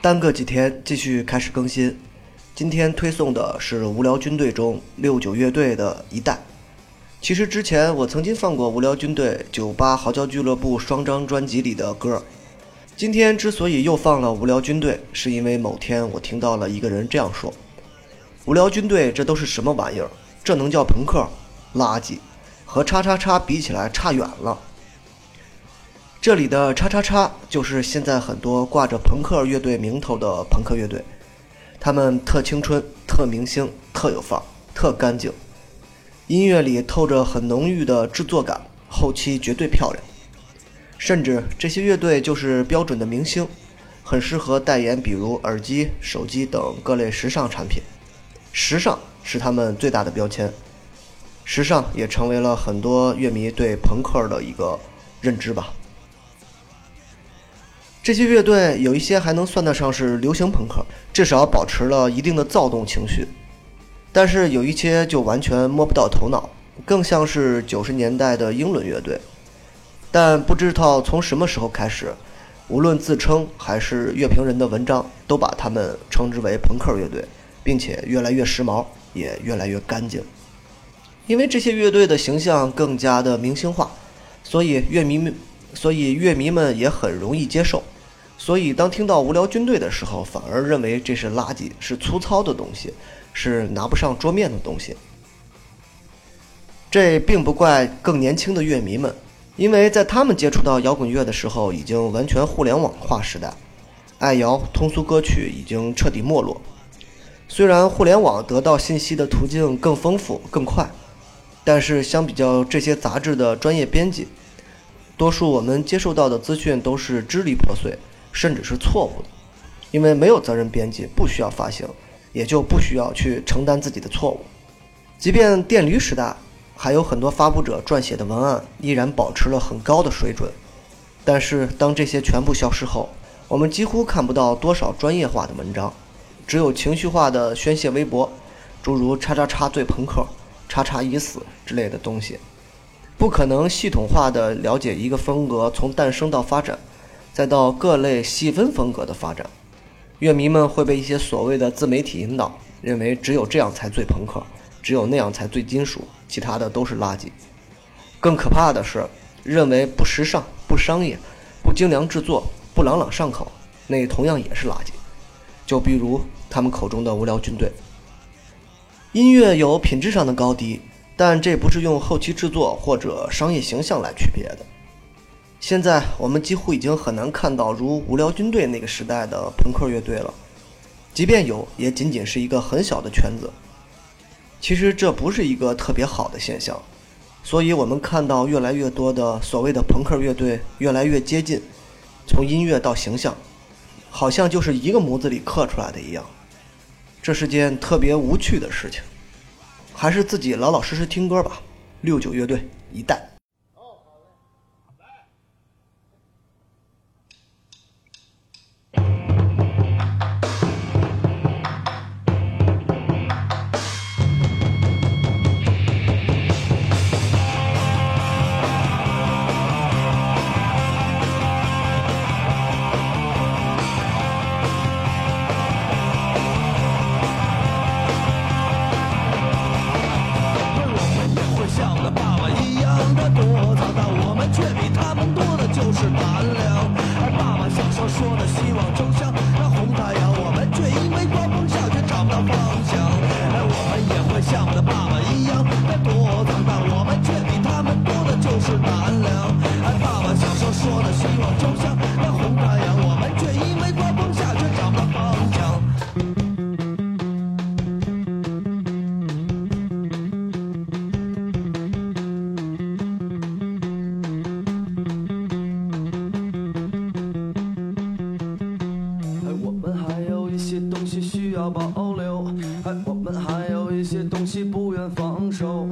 耽搁几天，继续开始更新。今天推送的是无聊军队中六九乐队的一代。其实之前我曾经放过无聊军队酒吧嚎叫俱乐部双张专辑里的歌。今天之所以又放了无聊军队，是因为某天我听到了一个人这样说：“无聊军队这都是什么玩意儿？这能叫朋克？垃圾，和叉叉叉比起来差远了。”这里的叉叉叉就是现在很多挂着朋克乐队名头的朋克乐队，他们特青春、特明星、特有范儿、特干净，音乐里透着很浓郁的制作感，后期绝对漂亮。甚至这些乐队就是标准的明星，很适合代言，比如耳机、手机等各类时尚产品。时尚是他们最大的标签，时尚也成为了很多乐迷对朋克的一个认知吧。这些乐队有一些还能算得上是流行朋克，至少保持了一定的躁动情绪；但是有一些就完全摸不到头脑，更像是九十年代的英伦乐队。但不知道从什么时候开始，无论自称还是乐评人的文章，都把他们称之为朋克乐队，并且越来越时髦，也越来越干净。因为这些乐队的形象更加的明星化，所以乐迷们，所以乐迷们也很容易接受。所以，当听到无聊军队的时候，反而认为这是垃圾，是粗糙的东西，是拿不上桌面的东西。这并不怪更年轻的乐迷们，因为在他们接触到摇滚乐的时候，已经完全互联网化时代，爱摇通俗歌曲已经彻底没落。虽然互联网得到信息的途径更丰富、更快，但是相比较这些杂志的专业编辑，多数我们接受到的资讯都是支离破碎。甚至是错误的，因为没有责任编辑，不需要发行，也就不需要去承担自己的错误。即便电驴时代，还有很多发布者撰写的文案依然保持了很高的水准。但是当这些全部消失后，我们几乎看不到多少专业化的文章，只有情绪化的宣泄微博，诸如“叉叉叉最朋克”“叉叉已死”之类的东西，不可能系统化的了解一个风格从诞生到发展。再到各类细分风格的发展，乐迷们会被一些所谓的自媒体引导，认为只有这样才最朋克，只有那样才最金属，其他的都是垃圾。更可怕的是，认为不时尚、不商业、不精良制作、不朗朗上口，那同样也是垃圾。就比如他们口中的无聊军队。音乐有品质上的高低，但这不是用后期制作或者商业形象来区别的。现在我们几乎已经很难看到如无聊军队那个时代的朋克乐队了，即便有，也仅仅是一个很小的圈子。其实这不是一个特别好的现象，所以我们看到越来越多的所谓的朋克乐队越来越接近，从音乐到形象，好像就是一个模子里刻出来的一样。这是件特别无趣的事情，还是自己老老实实听歌吧。六九乐队一代。俺，爸爸小时候说的希望，就像那红太阳，我们却因为刮风下雪长了方向。哎，我们还有一些东西需要保留，哎，我们还有。不愿放手。